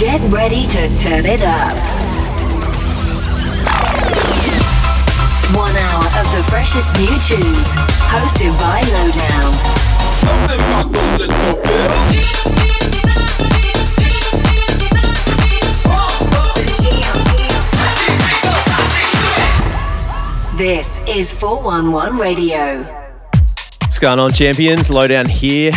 Get ready to turn it up. One hour of the freshest new tunes, hosted by Lowdown. This is 411 Radio. What's going on, champions? Lowdown here.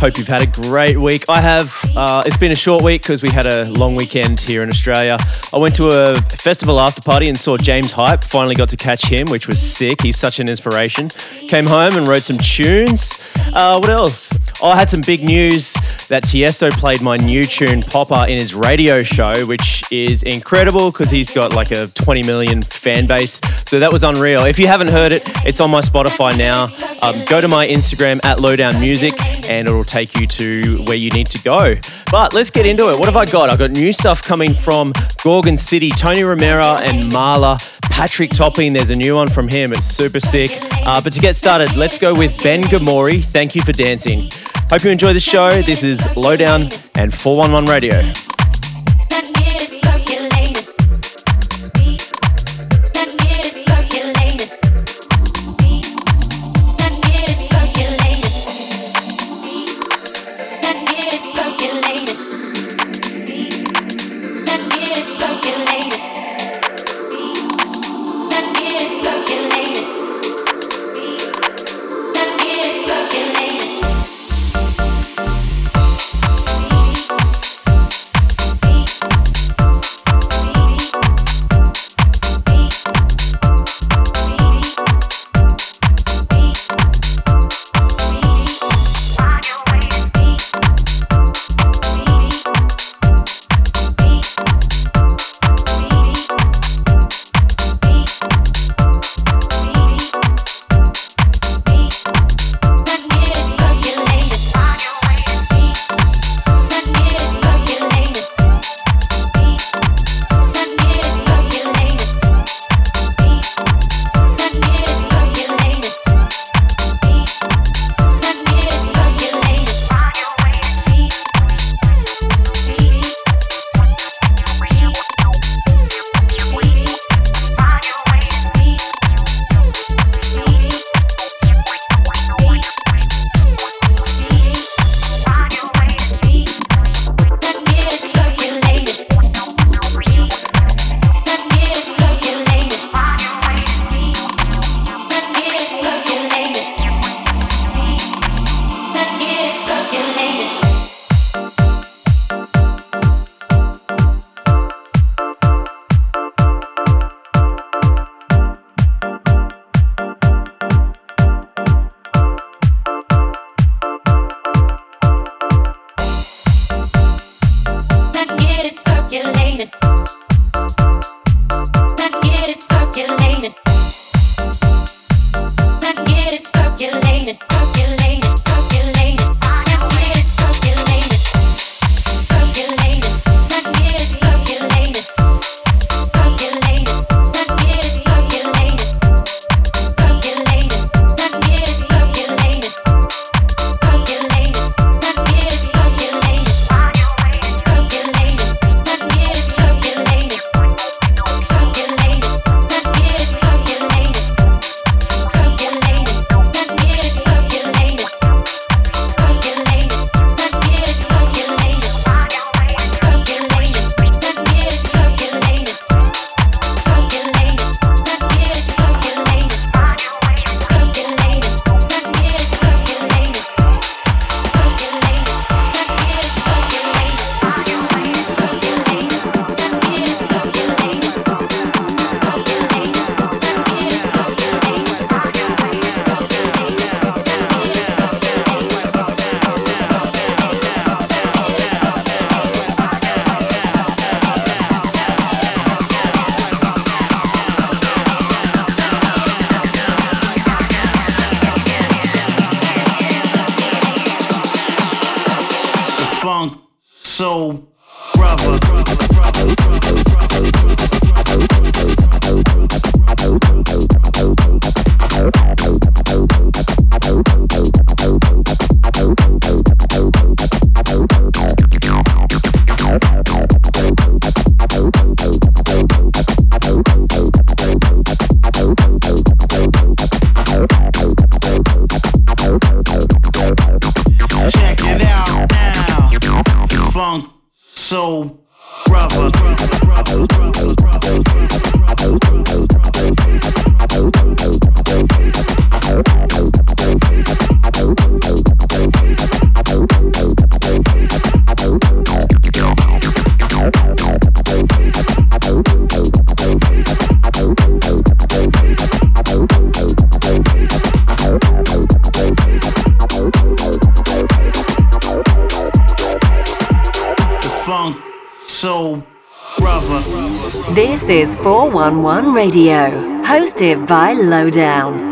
Hope you've had a great week. I have. Uh, it's been a short week because we had a long weekend here in Australia. I went to a festival after party and saw James Hype. Finally got to catch him, which was sick. He's such an inspiration. Came home and wrote some tunes. Uh, what else? Oh, I had some big news that Tiesto played my new tune Popper in his radio show, which is incredible because he's got like a 20 million fan base. So that was unreal. If you haven't heard it, it's on my Spotify now. Um, go to my Instagram at Lowdown Music and it'll take you to where you need to go. But let's get into it. What have I got? I've got new stuff coming from Gorgon City, Tony Romera and Malaa. Patrick Topping, there's a new one from him. It's super sick. Uh, but to get started, let's go with Ben Gamori. Thank you for dancing. Hope you enjoy the show. This is Lowdown and 411 Radio. 411 Radio, hosted by Lowdown.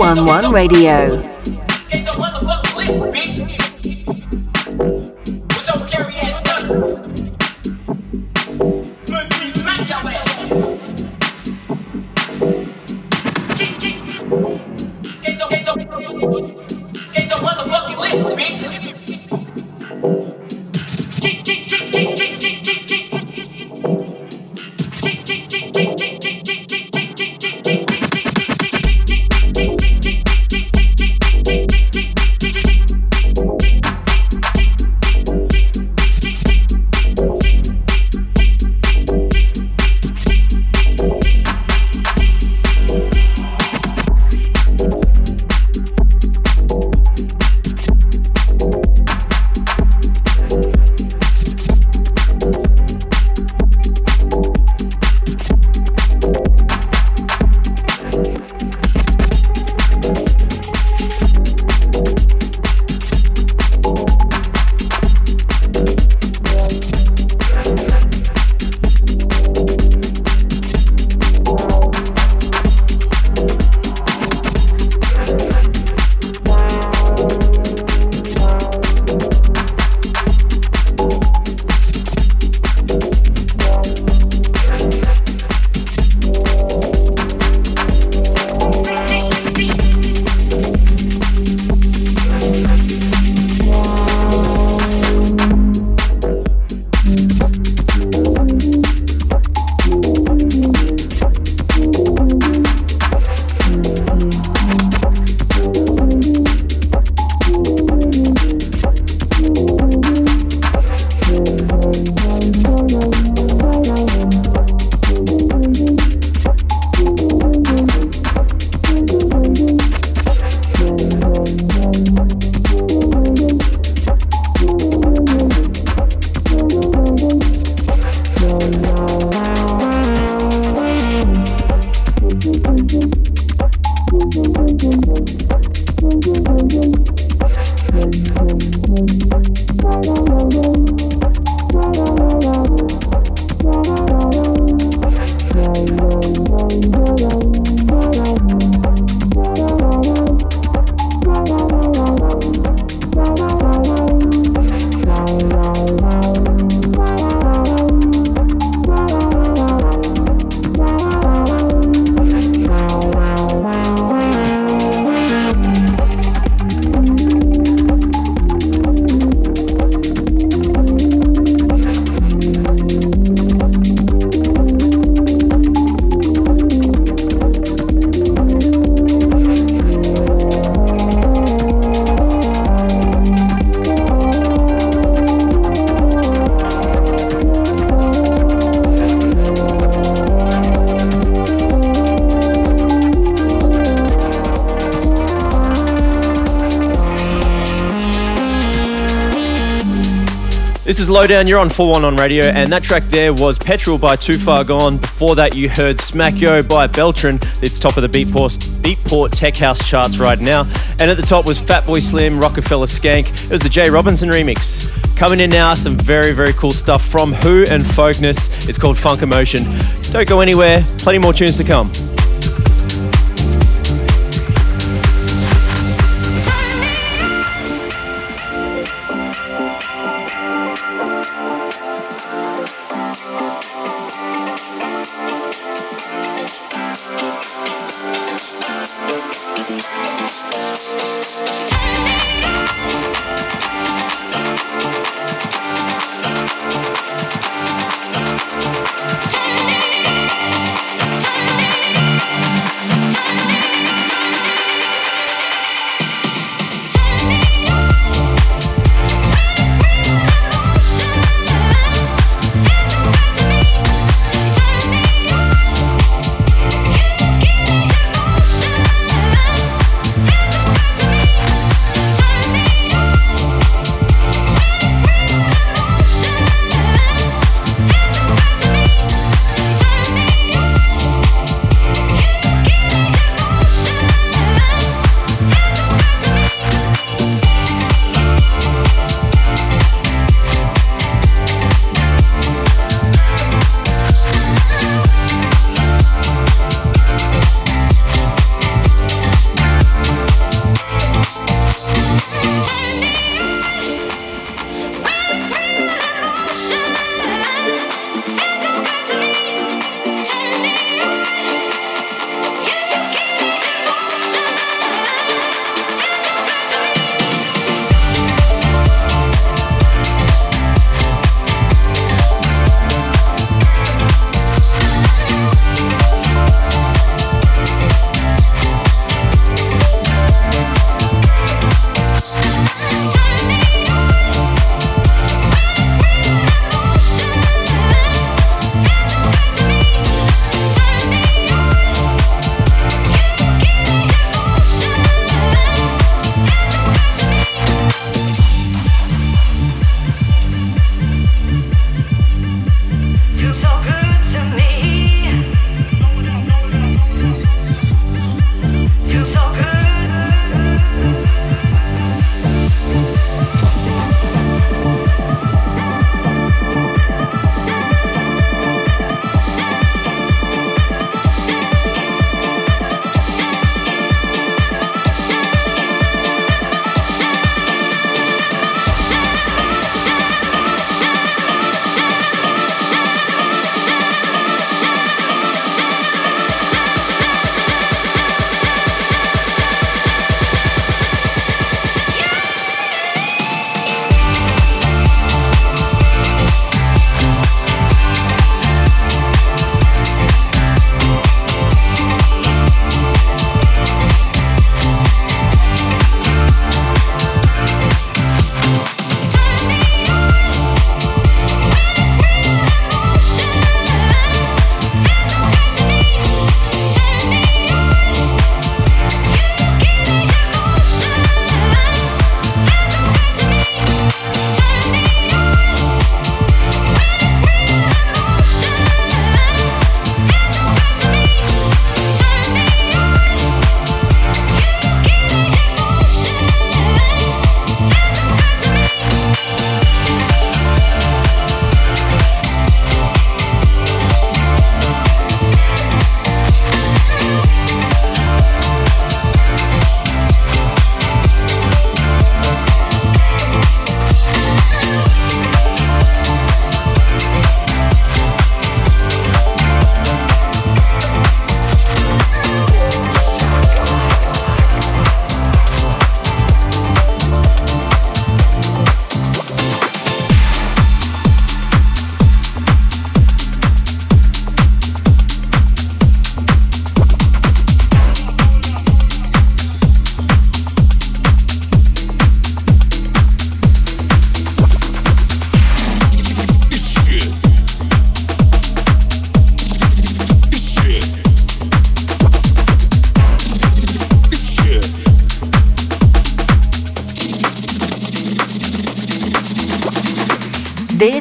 111 Radio. Lowdown, you're on 4 1 on radio, and that track there was Petrol by Too Far Gone. Before that, you heard Smack Yo by Beltran. It's top of the Beatport, Beatport Tech House charts right now. And at the top was Fatboy Slim, Rockefeller Skank. It was the Jay Robinson remix. Coming in now, some very, very cool stuff from Who and Folkness. It's called Funk Emotion. Don't go anywhere, plenty more tunes to come.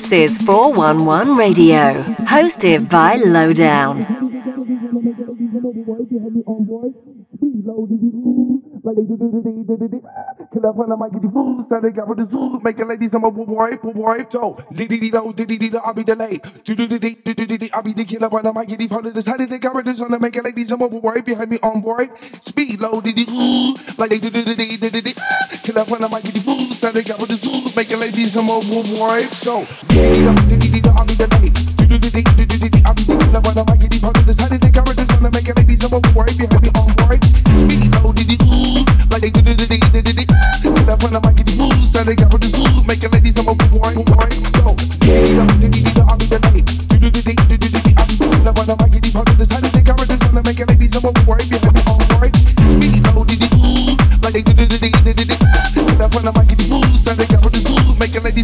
This is 411 Radio, hosted by Lowdown. Kill up on the mic, get the food, start to got with the zoo, make a ladies, I'm a boy, boy, so, diddy diddy do, diddy diddy I'll be delayed, do do diddy diddy diddy, I'll be the killer on the mic, get the follow this, how did they the boy, boy, they the the food, got with the zoo, make boy, the the the they the ladies, I'm a boy, behind me on boy, speed low, ooh, like they do diddy diddy diddy, kill up on the mic, get the food, start to got with the zoo, make a ladies, I'm a boy, boy, diddy diddy diddy I'll be delayed, do do diddy diddy diddy, I'll be the killer on the mic, get the follow this, how did they this on the make a ladies, I'm a boy, behind me on boy,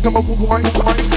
I'm a boy, boy,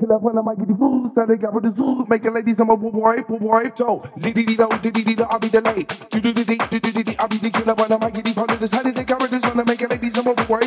Kill up when I might get the food, start to got with the zoo, make a ladies, I'm a boy, boy, so, diddy diddy do, diddy diddy I'll be delayed, do do diddy diddy diddy, I'll be the killer. When I might get the how did they cover this, wanna make a ladies, I'm a boy,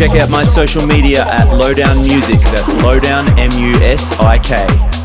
Check out my social media at Lowdown Music. That's Lowdown M U S I K.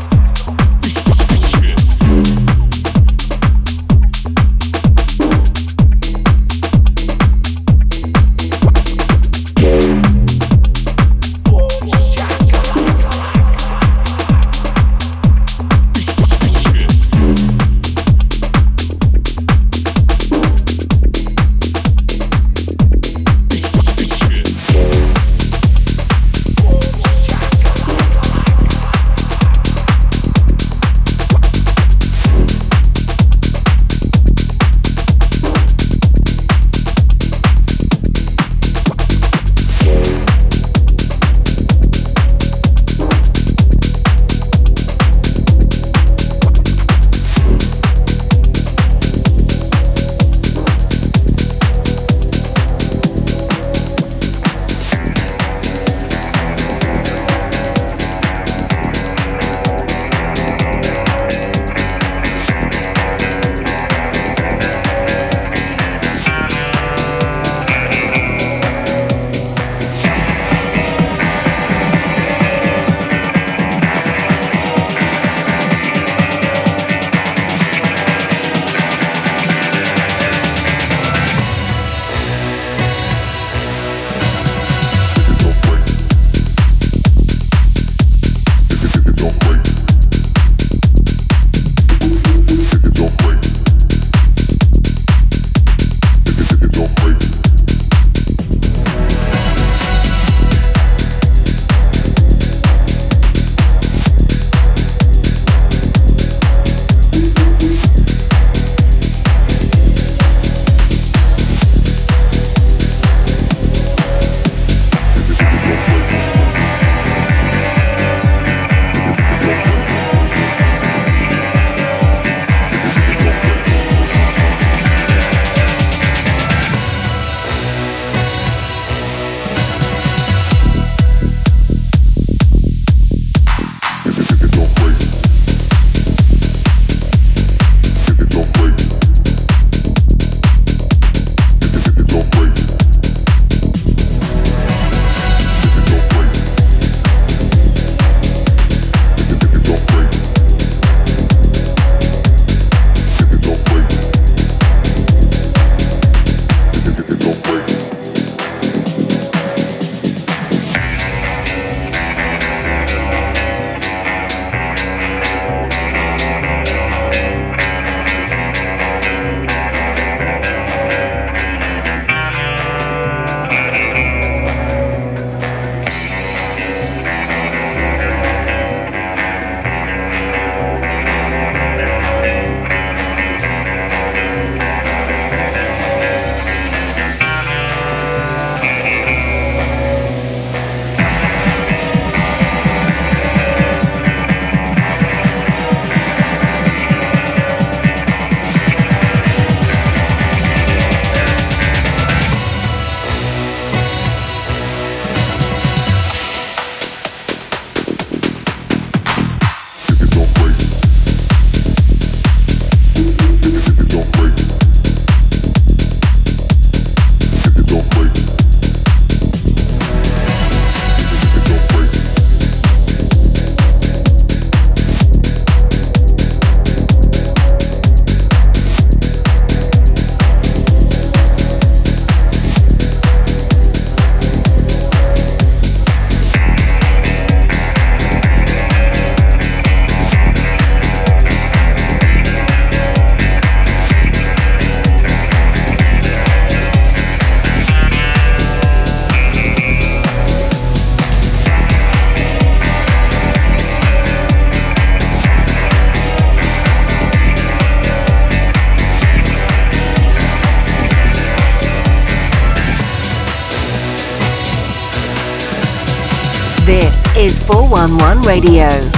is 411 Radio.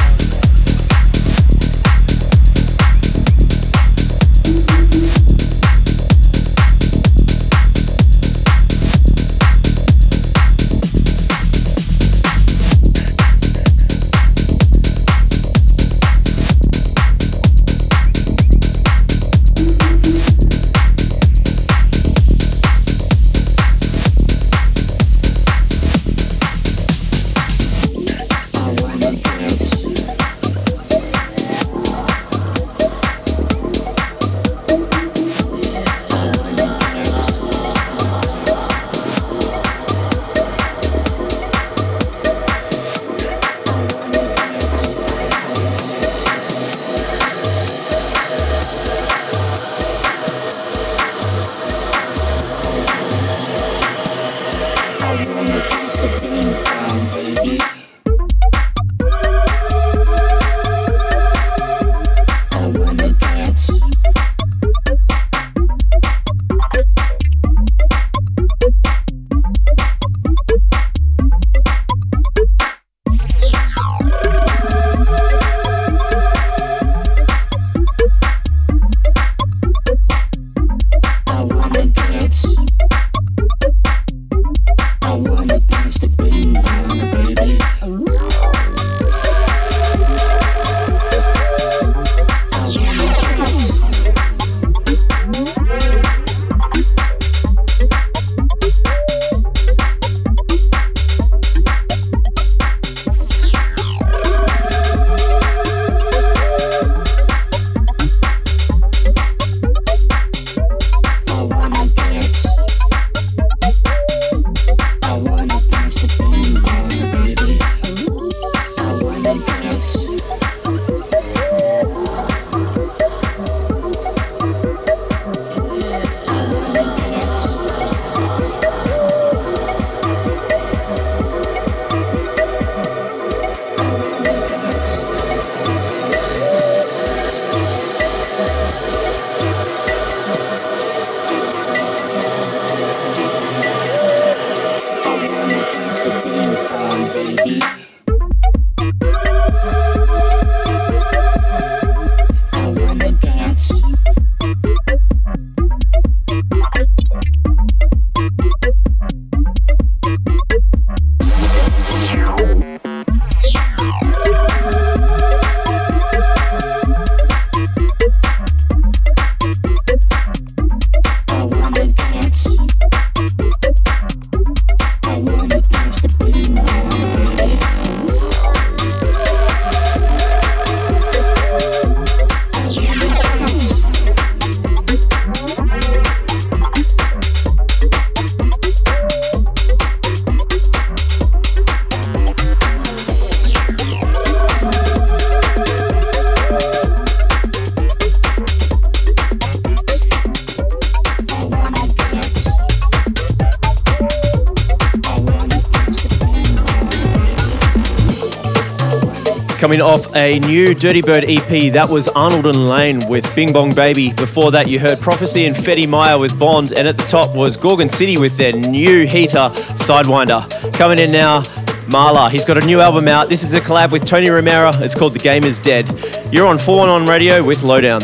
Coming off a new Dirtybird EP, that was Arnold and Lane with Bing Bong Baby. Before that, you heard Prophecy and Fetty Maya with Bond, and at the top was Gorgon City with their new heater, Sidewinder. Coming in now, Malaa. He's got a new album out. This is a collab with Tony Romera. It's called The Game Is Dead. You're on 4 on Radio with Lowdown.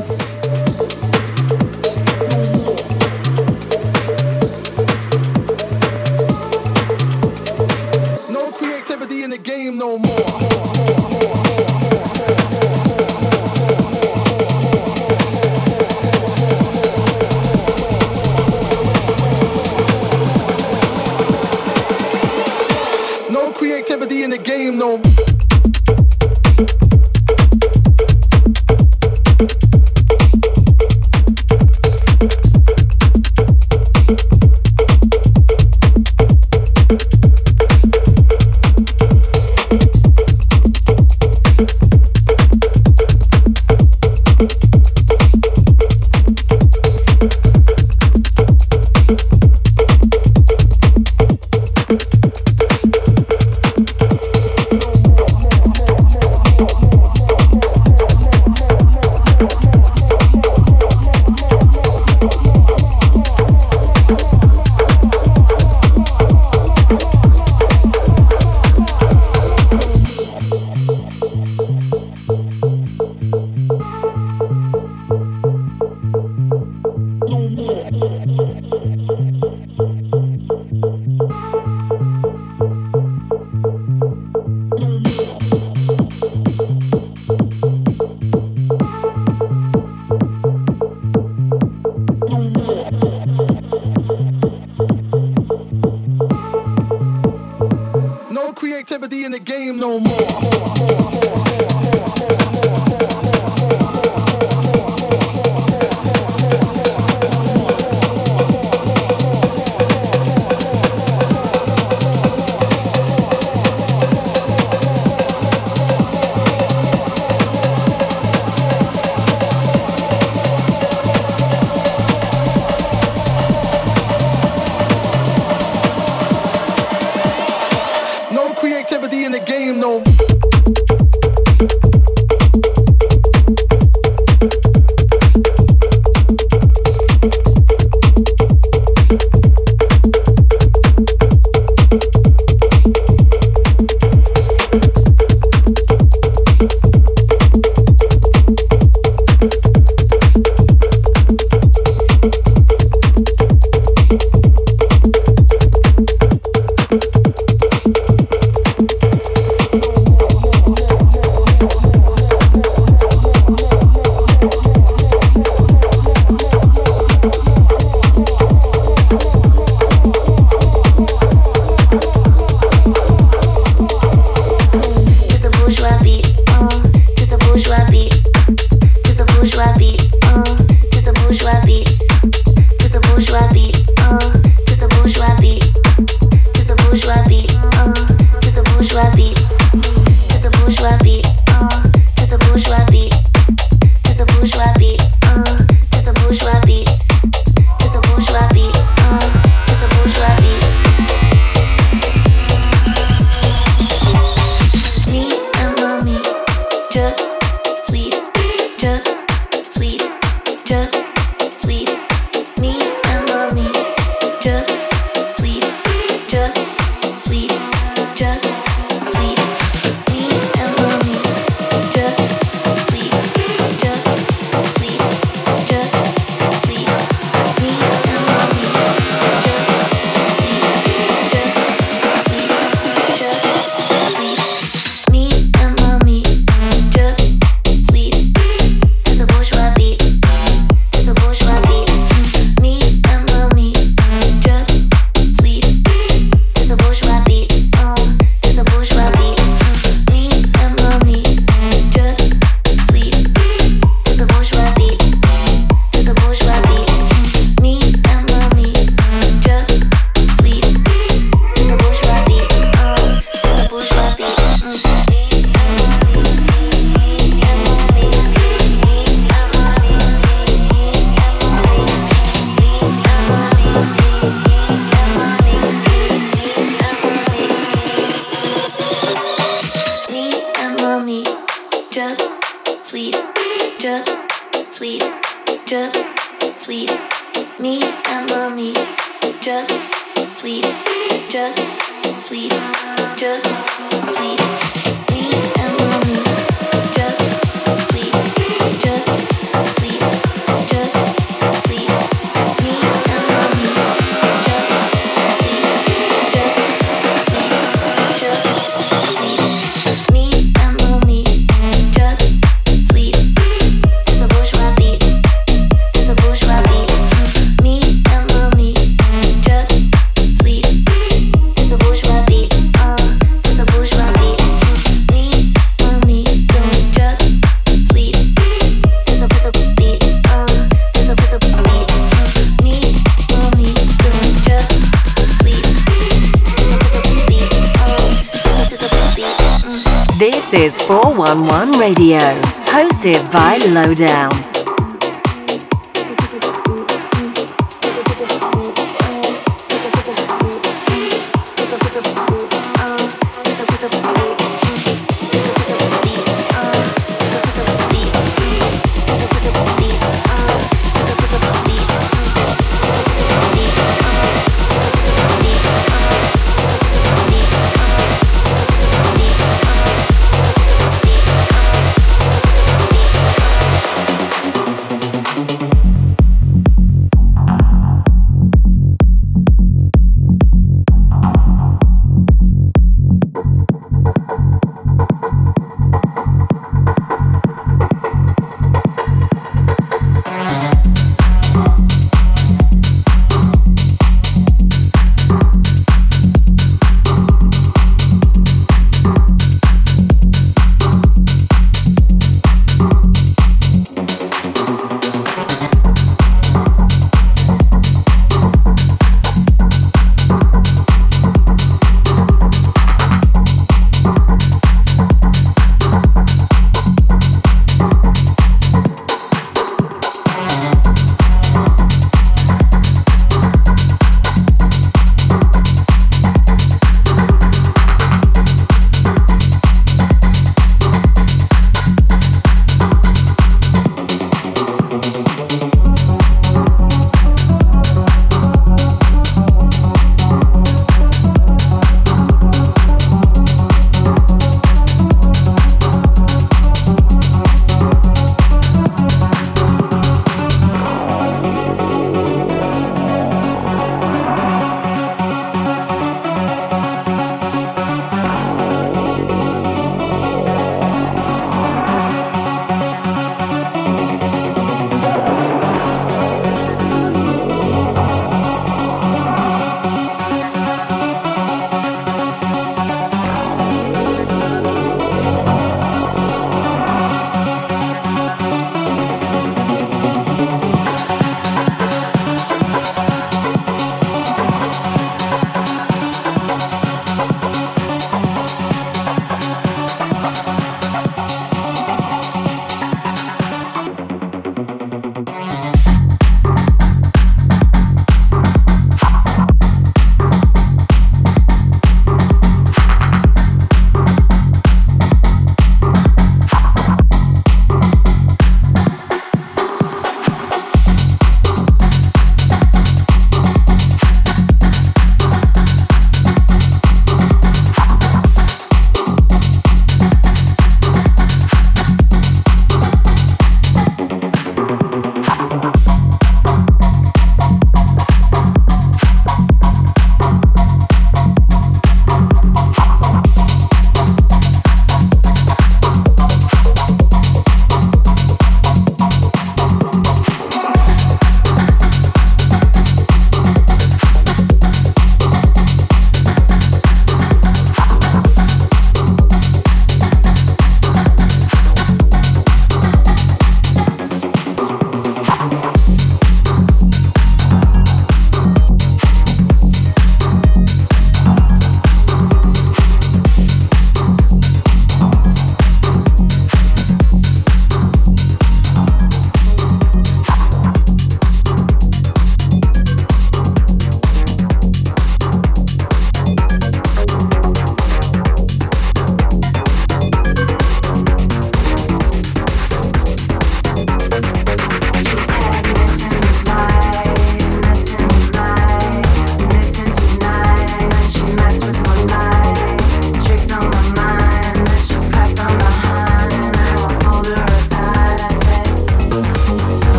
Lowdown.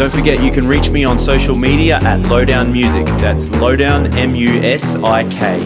Don't forget you can reach me on social media at Lowdown Musik. That's Lowdown M U S I K.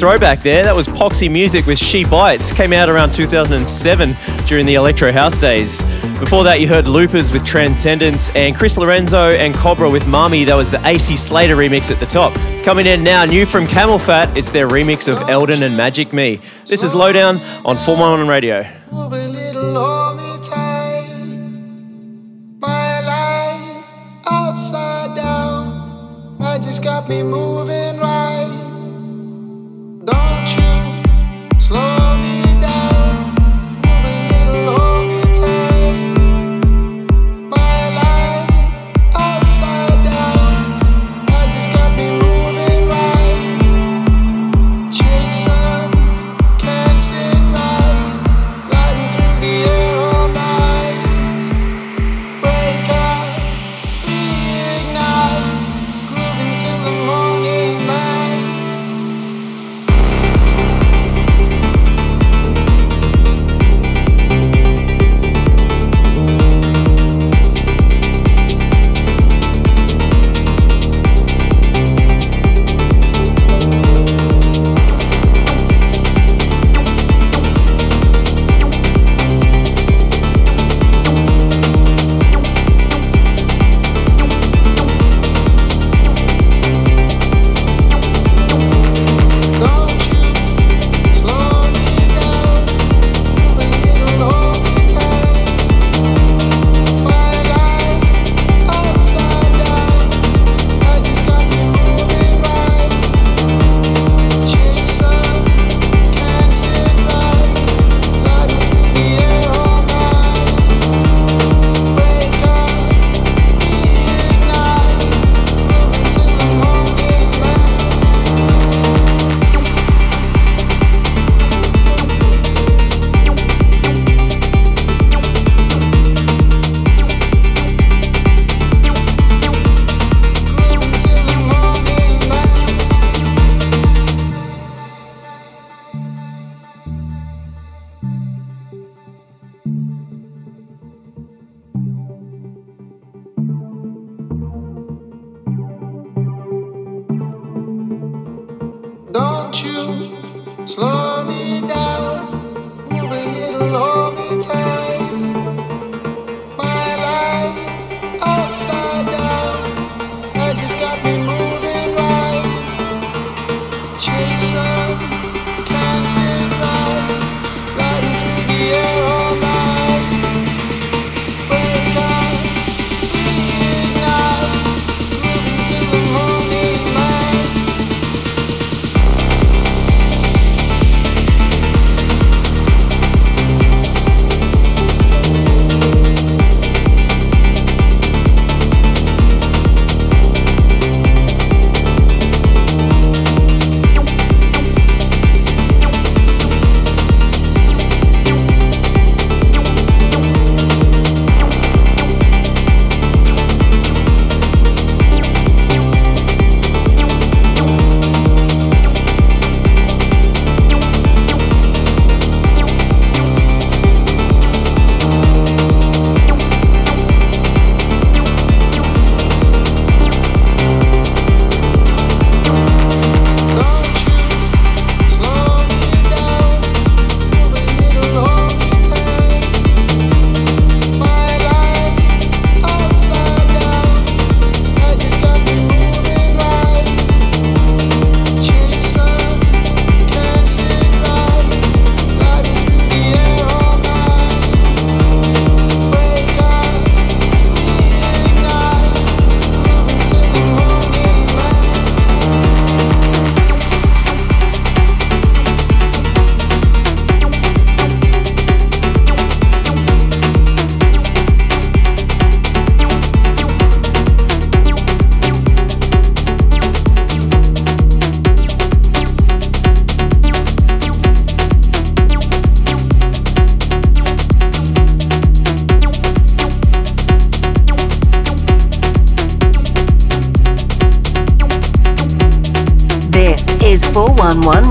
throwback there. That was Poxy Music with She Bites. Came out around 2007 during the Electro House days. Before that, you heard Loopers with Transcendence and Chris Lorenzo and Cobra with Mami. That was the AC Slater remix at the top. Coming in now, new from CamelPhat, it's their remix of Eldon and Magic Me. This is Lowdown on 411 Radio.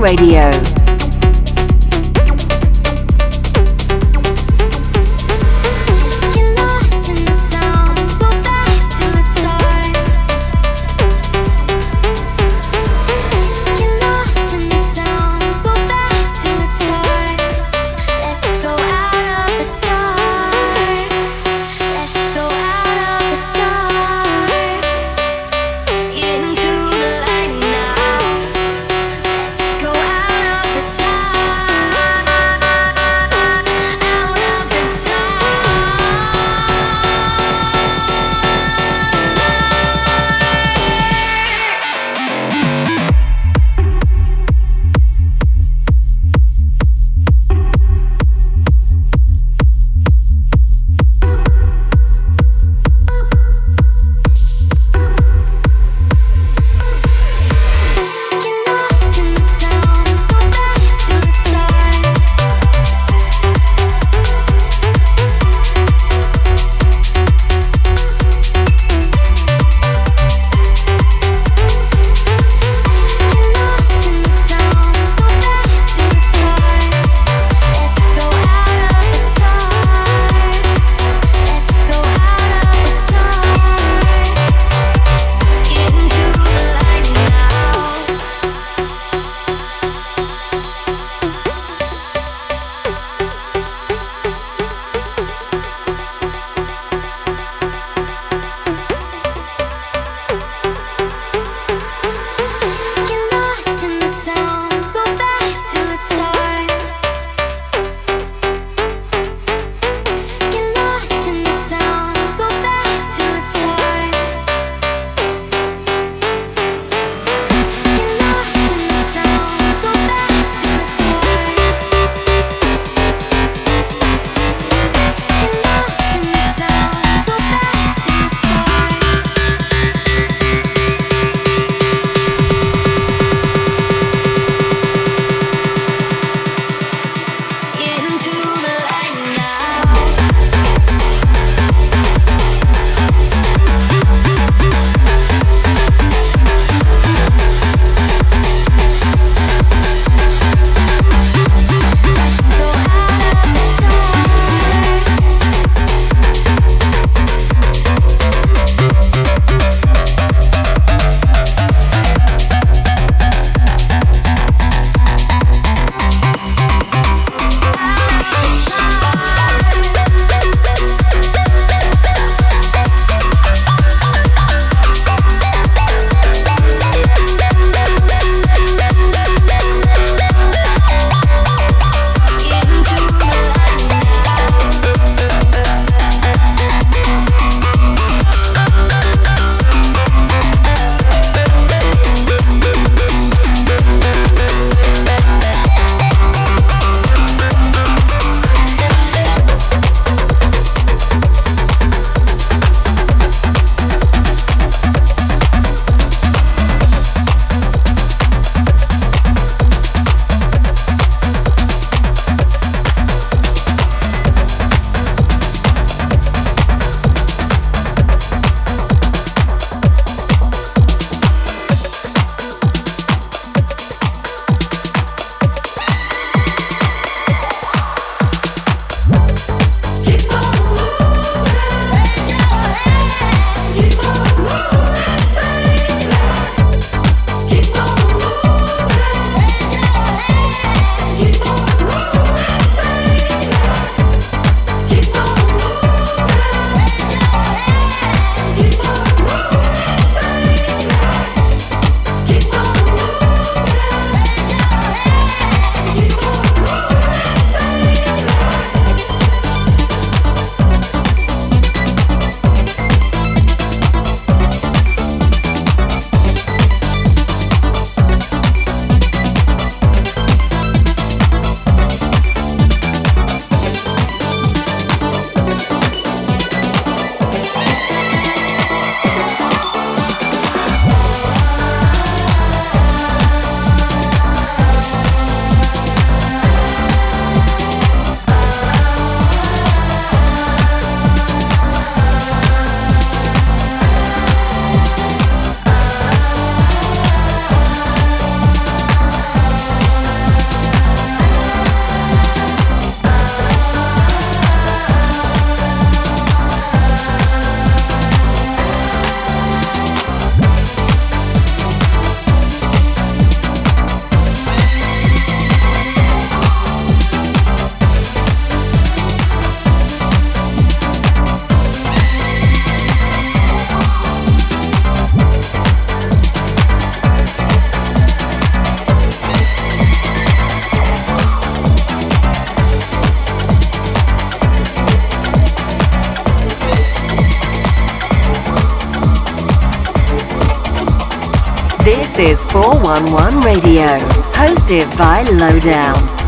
Radio. By Lowdown.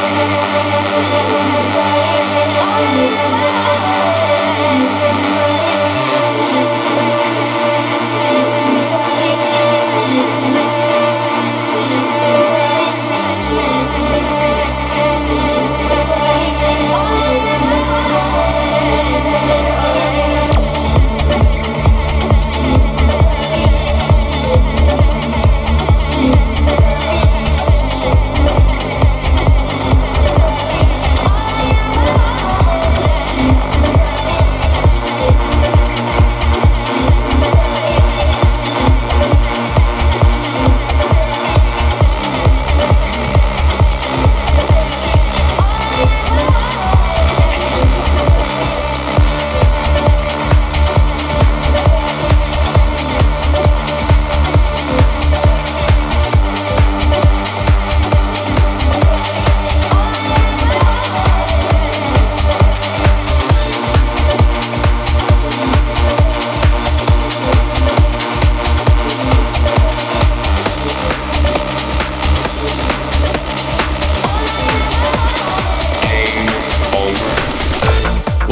Thank you.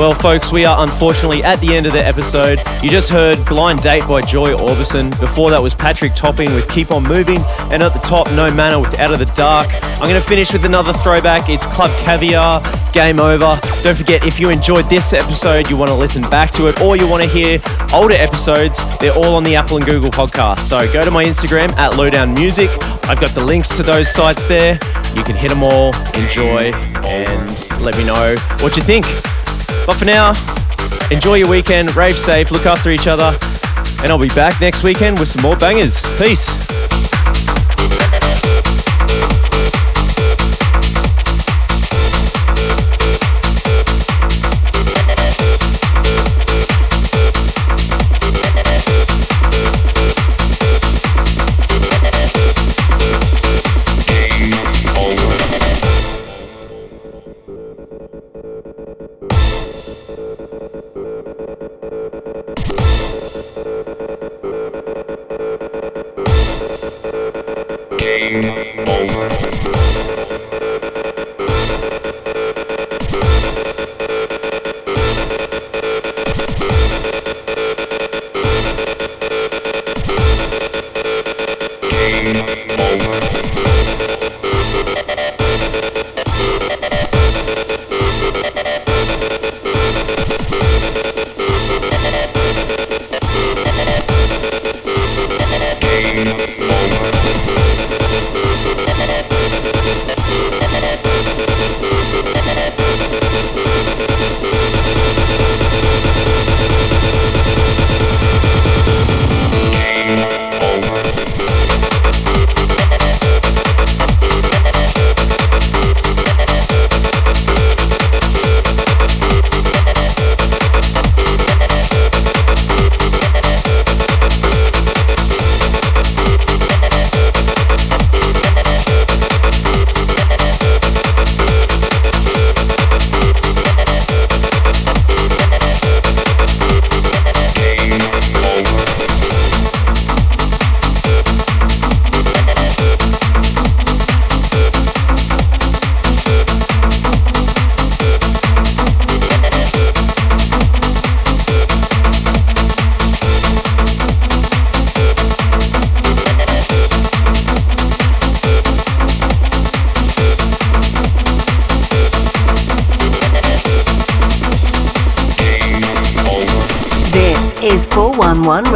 Well, folks, we are unfortunately at the end of the episode. You just heard Blind Date by Joy Orbison. Before that was Patrick Topping with Keep On Moving. And at the top, No Manner with Out of the Dark. I'm going to finish with another throwback. It's Club Caviar, Game Over. Don't forget, if you enjoyed this episode, you want to listen back to it, or you want to hear older episodes, they're all on the Apple and Google podcast. So go to my Instagram at Lowdown Musik. I've got the links to those sites there. You can hit them all, enjoy, and let me know what you think. But for now, enjoy your weekend, rave safe, look after each other, and I'll be back next weekend with some more bangers. Peace.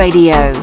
Radio.